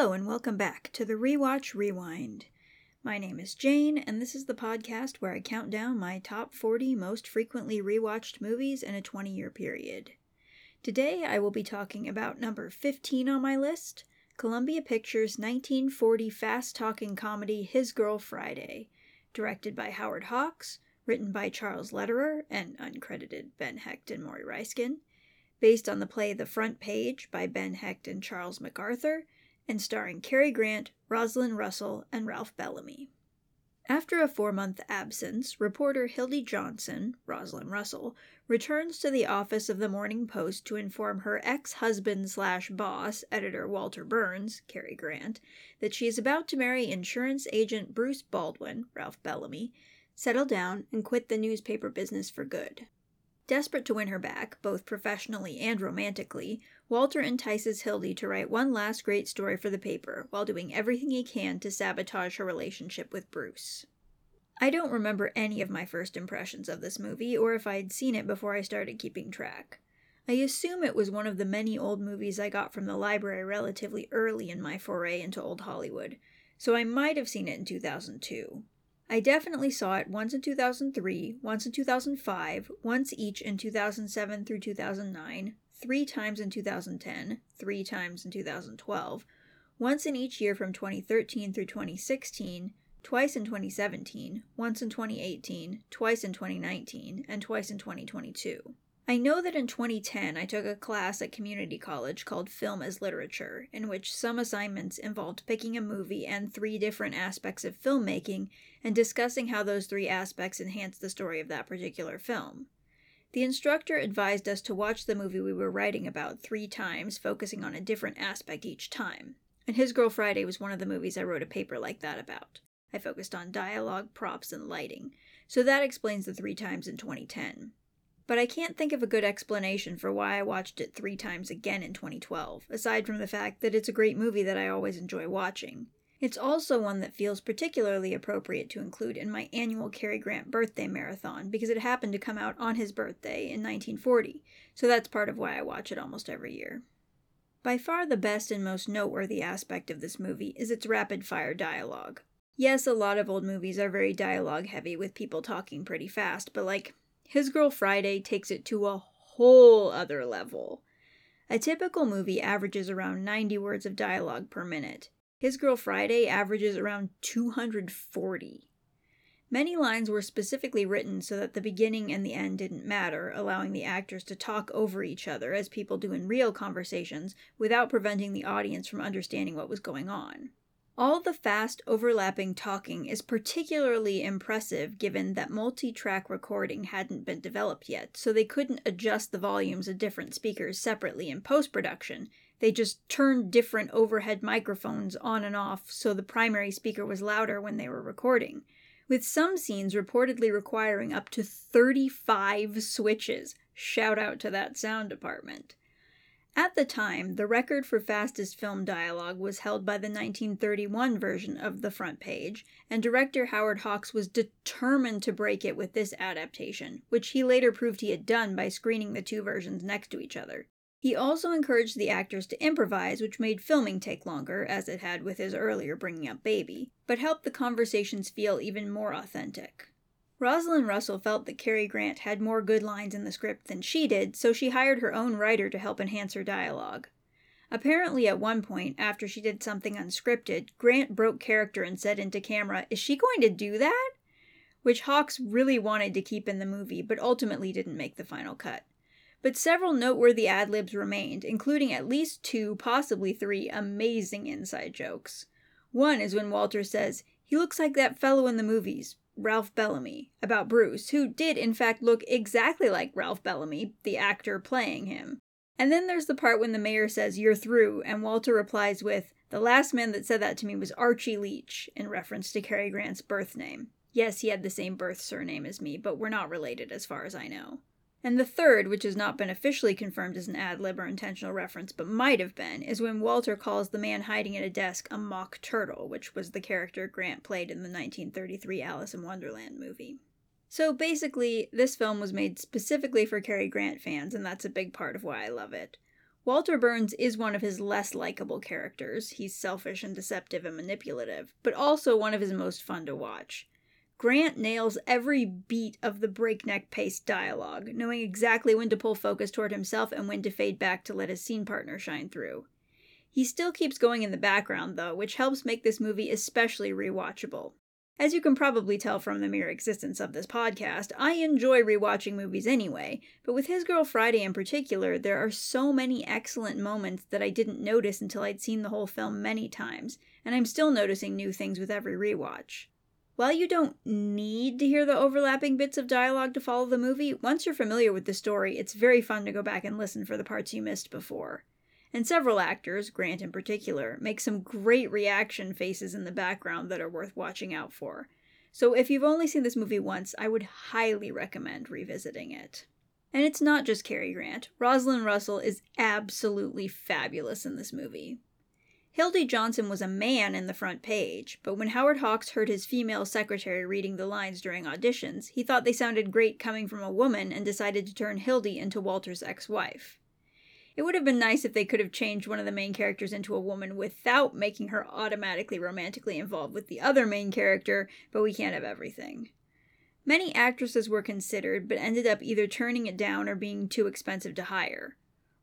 Hello, and welcome back to the Rewatch Rewind. My name is Jane, and this is the podcast where I count down my top 40 most frequently rewatched movies in a 20 year period. Today I will be talking about number 15 on my list Columbia Pictures' 1940 fast talking comedy His Girl Friday, directed by Howard Hawks, written by Charles Lederer and uncredited Ben Hecht and Morrie Ryskind, based on the play The Front Page by Ben Hecht and Charles MacArthur, and starring Cary Grant, Rosalind Russell, and Ralph Bellamy. After a four month absence, reporter Hildy Johnson, Rosalind Russell, returns to the office of the Morning Post to inform her ex husband slash boss, editor Walter Burns, Cary Grant, that she is about to marry insurance agent Bruce Baldwin, Ralph Bellamy, settle down, and quit the newspaper business for good. Desperate to win her back, both professionally and romantically, Walter entices Hildy to write one last great story for the paper while doing everything he can to sabotage her relationship with Bruce. I don't remember any of my first impressions of this movie or if I had seen it before I started keeping track. I assume it was one of the many old movies I got from the library relatively early in my foray into old Hollywood, so I might have seen it in 2002. I definitely saw it once in 2003, once in 2005, once each in 2007 through 2009, three times in 2010, three times in 2012, once in each year from 2013 through 2016, twice in 2017, once in 2018, twice in 2019, and twice in 2022. I know that in 2010 I took a class at community college called Film as Literature, in which some assignments involved picking a movie and three different aspects of filmmaking and discussing how those three aspects enhance the story of that particular film. The instructor advised us to watch the movie we were writing about three times, focusing on a different aspect each time. And His Girl Friday was one of the movies I wrote a paper like that about. I focused on dialogue, props, and lighting, so that explains the three times in 2010 but I can't think of a good explanation for why I watched it three times again in 2012, aside from the fact that it's a great movie that I always enjoy watching. It's also one that feels particularly appropriate to include in my annual Cary Grant birthday marathon because it happened to come out on his birthday in 1940, so that's part of why I watch it almost every year. By far the best and most noteworthy aspect of this movie is its rapid fire dialogue. Yes, a lot of old movies are very dialogue heavy with people talking pretty fast, but like, his Girl Friday takes it to a whole other level. A typical movie averages around 90 words of dialogue per minute. His Girl Friday averages around 240. Many lines were specifically written so that the beginning and the end didn't matter, allowing the actors to talk over each other as people do in real conversations without preventing the audience from understanding what was going on. All the fast overlapping talking is particularly impressive given that multi track recording hadn't been developed yet, so they couldn't adjust the volumes of different speakers separately in post production. They just turned different overhead microphones on and off so the primary speaker was louder when they were recording, with some scenes reportedly requiring up to 35 switches. Shout out to that sound department. At the time, the record for fastest film dialogue was held by the 1931 version of The Front Page, and director Howard Hawks was determined to break it with this adaptation, which he later proved he had done by screening the two versions next to each other. He also encouraged the actors to improvise, which made filming take longer, as it had with his earlier Bringing Up Baby, but helped the conversations feel even more authentic. Rosalind Russell felt that Cary Grant had more good lines in the script than she did, so she hired her own writer to help enhance her dialogue. Apparently, at one point, after she did something unscripted, Grant broke character and said into camera, Is she going to do that? Which Hawks really wanted to keep in the movie, but ultimately didn't make the final cut. But several noteworthy ad libs remained, including at least two, possibly three, amazing inside jokes. One is when Walter says, He looks like that fellow in the movies, Ralph Bellamy about Bruce, who did in fact look exactly like Ralph Bellamy, the actor playing him. And then there's the part when the mayor says, You're through, and Walter replies with, The last man that said that to me was Archie Leach, in reference to Cary Grant's birth name. Yes, he had the same birth surname as me, but we're not related as far as I know. And the third, which has not been officially confirmed as an ad lib or intentional reference, but might have been, is when Walter calls the man hiding at a desk a mock turtle, which was the character Grant played in the 1933 Alice in Wonderland movie. So basically, this film was made specifically for Cary Grant fans, and that's a big part of why I love it. Walter Burns is one of his less likable characters. He's selfish and deceptive and manipulative, but also one of his most fun to watch. Grant nails every beat of the breakneck paced dialogue, knowing exactly when to pull focus toward himself and when to fade back to let his scene partner shine through. He still keeps going in the background, though, which helps make this movie especially rewatchable. As you can probably tell from the mere existence of this podcast, I enjoy rewatching movies anyway, but with His Girl Friday in particular, there are so many excellent moments that I didn't notice until I'd seen the whole film many times, and I'm still noticing new things with every rewatch. While you don't need to hear the overlapping bits of dialogue to follow the movie, once you're familiar with the story, it's very fun to go back and listen for the parts you missed before. And several actors, Grant in particular, make some great reaction faces in the background that are worth watching out for. So if you've only seen this movie once, I would highly recommend revisiting it. And it's not just Cary Grant. Rosalind Russell is absolutely fabulous in this movie. Hildy Johnson was a man in the front page, but when Howard Hawks heard his female secretary reading the lines during auditions, he thought they sounded great coming from a woman and decided to turn Hildy into Walter's ex wife. It would have been nice if they could have changed one of the main characters into a woman without making her automatically romantically involved with the other main character, but we can't have everything. Many actresses were considered, but ended up either turning it down or being too expensive to hire.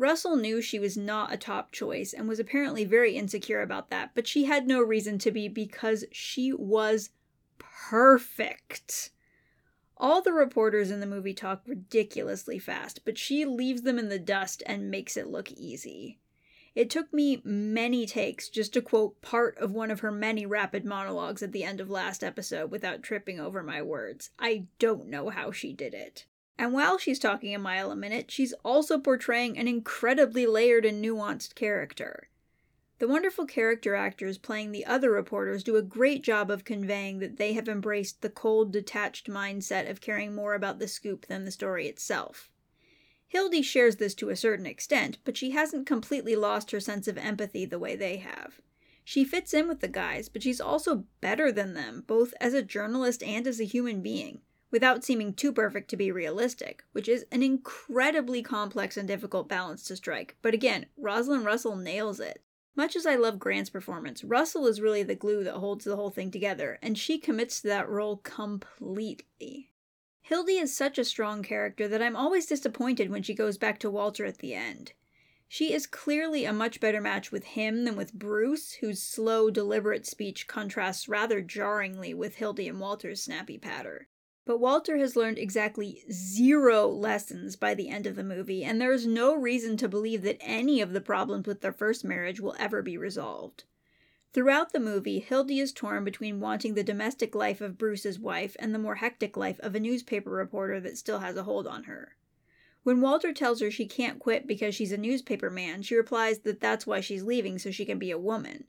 Russell knew she was not a top choice and was apparently very insecure about that, but she had no reason to be because she was perfect. All the reporters in the movie talk ridiculously fast, but she leaves them in the dust and makes it look easy. It took me many takes just to quote part of one of her many rapid monologues at the end of last episode without tripping over my words. I don't know how she did it. And while she's talking a mile a minute, she's also portraying an incredibly layered and nuanced character. The wonderful character actors playing the other reporters do a great job of conveying that they have embraced the cold, detached mindset of caring more about the scoop than the story itself. Hildy shares this to a certain extent, but she hasn't completely lost her sense of empathy the way they have. She fits in with the guys, but she's also better than them, both as a journalist and as a human being, without seeming too perfect to be realistic, which is an incredibly complex and difficult balance to strike. But again, Rosalind Russell nails it. Much as I love Grant's performance, Russell is really the glue that holds the whole thing together, and she commits to that role completely. Hildy is such a strong character that I'm always disappointed when she goes back to Walter at the end. She is clearly a much better match with him than with Bruce, whose slow, deliberate speech contrasts rather jarringly with Hildy and Walter's snappy patter. But Walter has learned exactly zero lessons by the end of the movie, and there is no reason to believe that any of the problems with their first marriage will ever be resolved. Throughout the movie, Hildy is torn between wanting the domestic life of Bruce's wife and the more hectic life of a newspaper reporter that still has a hold on her. When Walter tells her she can't quit because she's a newspaper man, she replies that that's why she's leaving so she can be a woman.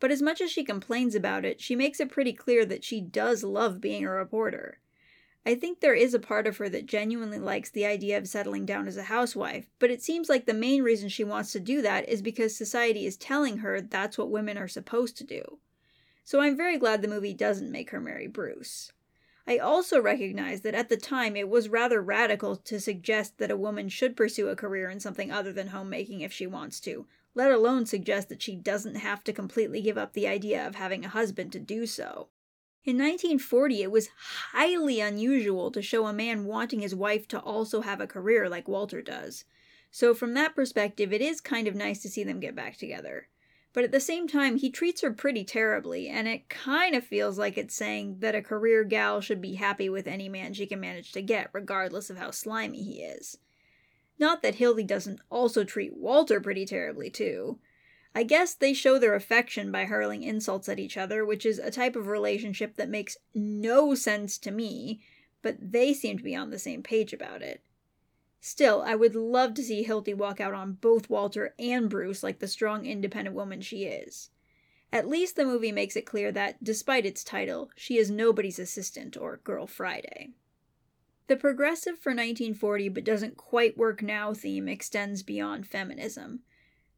But as much as she complains about it, she makes it pretty clear that she does love being a reporter. I think there is a part of her that genuinely likes the idea of settling down as a housewife, but it seems like the main reason she wants to do that is because society is telling her that's what women are supposed to do. So I'm very glad the movie doesn't make her marry Bruce. I also recognize that at the time it was rather radical to suggest that a woman should pursue a career in something other than homemaking if she wants to, let alone suggest that she doesn't have to completely give up the idea of having a husband to do so. In 1940, it was highly unusual to show a man wanting his wife to also have a career like Walter does. So, from that perspective, it is kind of nice to see them get back together. But at the same time, he treats her pretty terribly, and it kind of feels like it's saying that a career gal should be happy with any man she can manage to get, regardless of how slimy he is. Not that Hildy doesn't also treat Walter pretty terribly, too. I guess they show their affection by hurling insults at each other, which is a type of relationship that makes no sense to me, but they seem to be on the same page about it. Still, I would love to see Hildy walk out on both Walter and Bruce like the strong, independent woman she is. At least the movie makes it clear that, despite its title, she is nobody's assistant or Girl Friday. The progressive for 1940 but doesn't quite work now theme extends beyond feminism.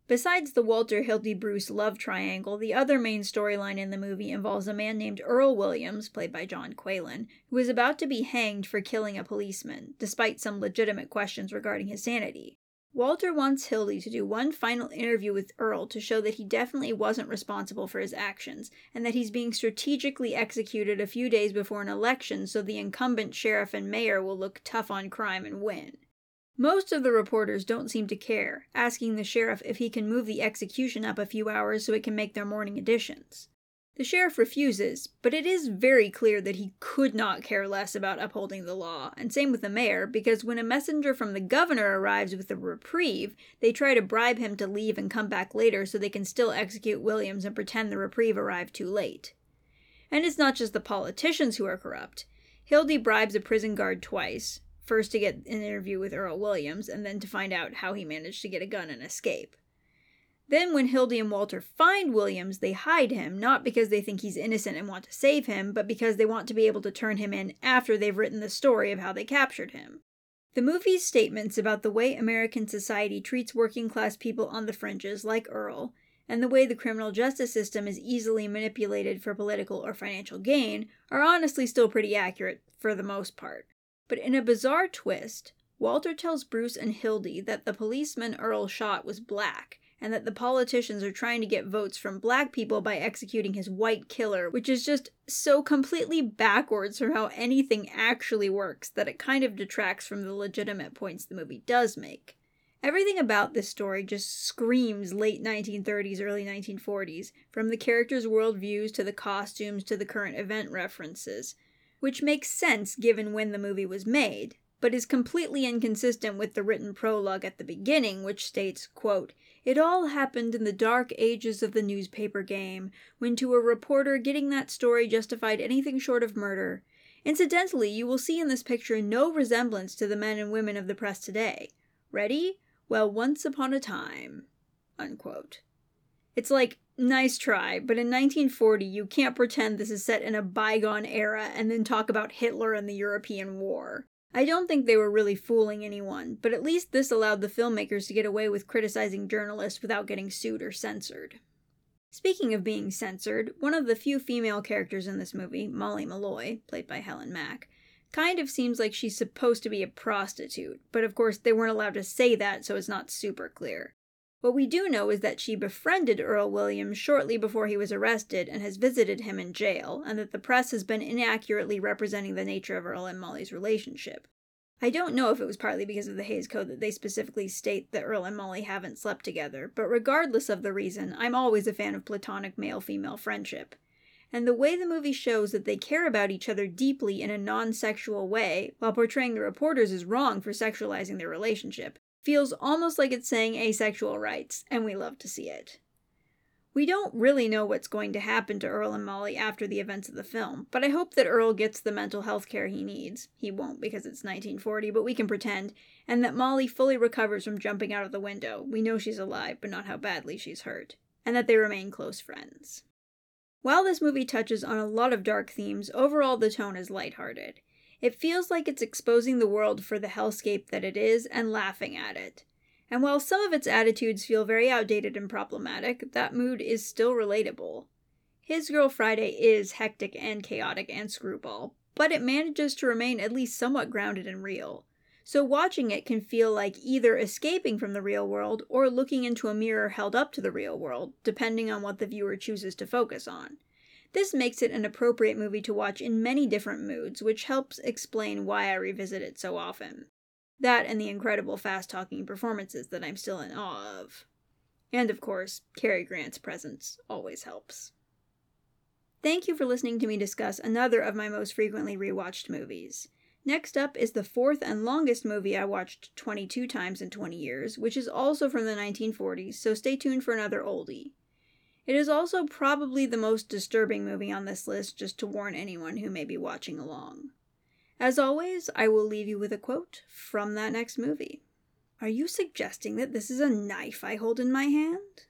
Besides the Walter Hildy Bruce love triangle, the other main storyline in the movie involves a man named Earl Williams, played by John Qualen, who is about to be hanged for killing a policeman, despite some legitimate questions regarding his sanity. Walter wants Hildy to do one final interview with Earl to show that he definitely wasn't responsible for his actions, and that he's being strategically executed a few days before an election so the incumbent sheriff and mayor will look tough on crime and win. Most of the reporters don't seem to care, asking the sheriff if he can move the execution up a few hours so it can make their morning editions. The sheriff refuses, but it is very clear that he could not care less about upholding the law, and same with the mayor, because when a messenger from the governor arrives with a reprieve, they try to bribe him to leave and come back later so they can still execute Williams and pretend the reprieve arrived too late. And it's not just the politicians who are corrupt. Hildy bribes a prison guard twice, first to get an interview with Earl Williams, and then to find out how he managed to get a gun and escape. Then, when Hildy and Walter find Williams, they hide him, not because they think he's innocent and want to save him, but because they want to be able to turn him in after they've written the story of how they captured him. The movie's statements about the way American society treats working class people on the fringes, like Earl, and the way the criminal justice system is easily manipulated for political or financial gain, are honestly still pretty accurate for the most part. But in a bizarre twist, Walter tells Bruce and Hildy that the policeman Earl shot was black, and that the politicians are trying to get votes from black people by executing his white killer, which is just so completely backwards from how anything actually works that it kind of detracts from the legitimate points the movie does make. Everything about this story just screams late 1930s, early 1940s, from the characters' worldviews to the costumes to the current event references, which makes sense given when the movie was made, but is completely inconsistent with the written prologue at the beginning, which states, quote, it all happened in the dark ages of the newspaper game, when to a reporter getting that story justified anything short of murder. Incidentally, you will see in this picture no resemblance to the men and women of the press today. Ready? Well, once upon a time. Unquote. It's like, nice try, but in 1940 you can't pretend this is set in a bygone era and then talk about Hitler and the European War. I don't think they were really fooling anyone, but at least this allowed the filmmakers to get away with criticizing journalists without getting sued or censored. Speaking of being censored, one of the few female characters in this movie, Molly Malloy, played by Helen Mack, kind of seems like she's supposed to be a prostitute, but of course they weren't allowed to say that, so it's not super clear. What we do know is that she befriended Earl Williams shortly before he was arrested and has visited him in jail, and that the press has been inaccurately representing the nature of Earl and Molly's relationship. I don't know if it was partly because of the Hays Code that they specifically state that Earl and Molly haven't slept together, but regardless of the reason, I'm always a fan of platonic male female friendship. And the way the movie shows that they care about each other deeply in a non sexual way, while portraying the reporters as wrong for sexualizing their relationship, feels almost like it's saying asexual rights, and we love to see it. We don't really know what's going to happen to Earl and Molly after the events of the film, but I hope that Earl gets the mental health care he needs. He won't because it's 1940, but we can pretend, and that Molly fully recovers from jumping out of the window. We know she's alive, but not how badly she's hurt, and that they remain close friends. While this movie touches on a lot of dark themes, overall the tone is lighthearted. It feels like it's exposing the world for the hellscape that it is and laughing at it. And while some of its attitudes feel very outdated and problematic, that mood is still relatable. His Girl Friday is hectic and chaotic and screwball, but it manages to remain at least somewhat grounded and real. So watching it can feel like either escaping from the real world or looking into a mirror held up to the real world, depending on what the viewer chooses to focus on. This makes it an appropriate movie to watch in many different moods, which helps explain why I revisit it so often. That and the incredible fast talking performances that I'm still in awe of. And of course, Cary Grant's presence always helps. Thank you for listening to me discuss another of my most frequently rewatched movies. Next up is the fourth and longest movie I watched 22 times in 20 years, which is also from the 1940s, so stay tuned for another oldie. It is also probably the most disturbing movie on this list, just to warn anyone who may be watching along. As always, I will leave you with a quote from that next movie. Are you suggesting that this is a knife I hold in my hand?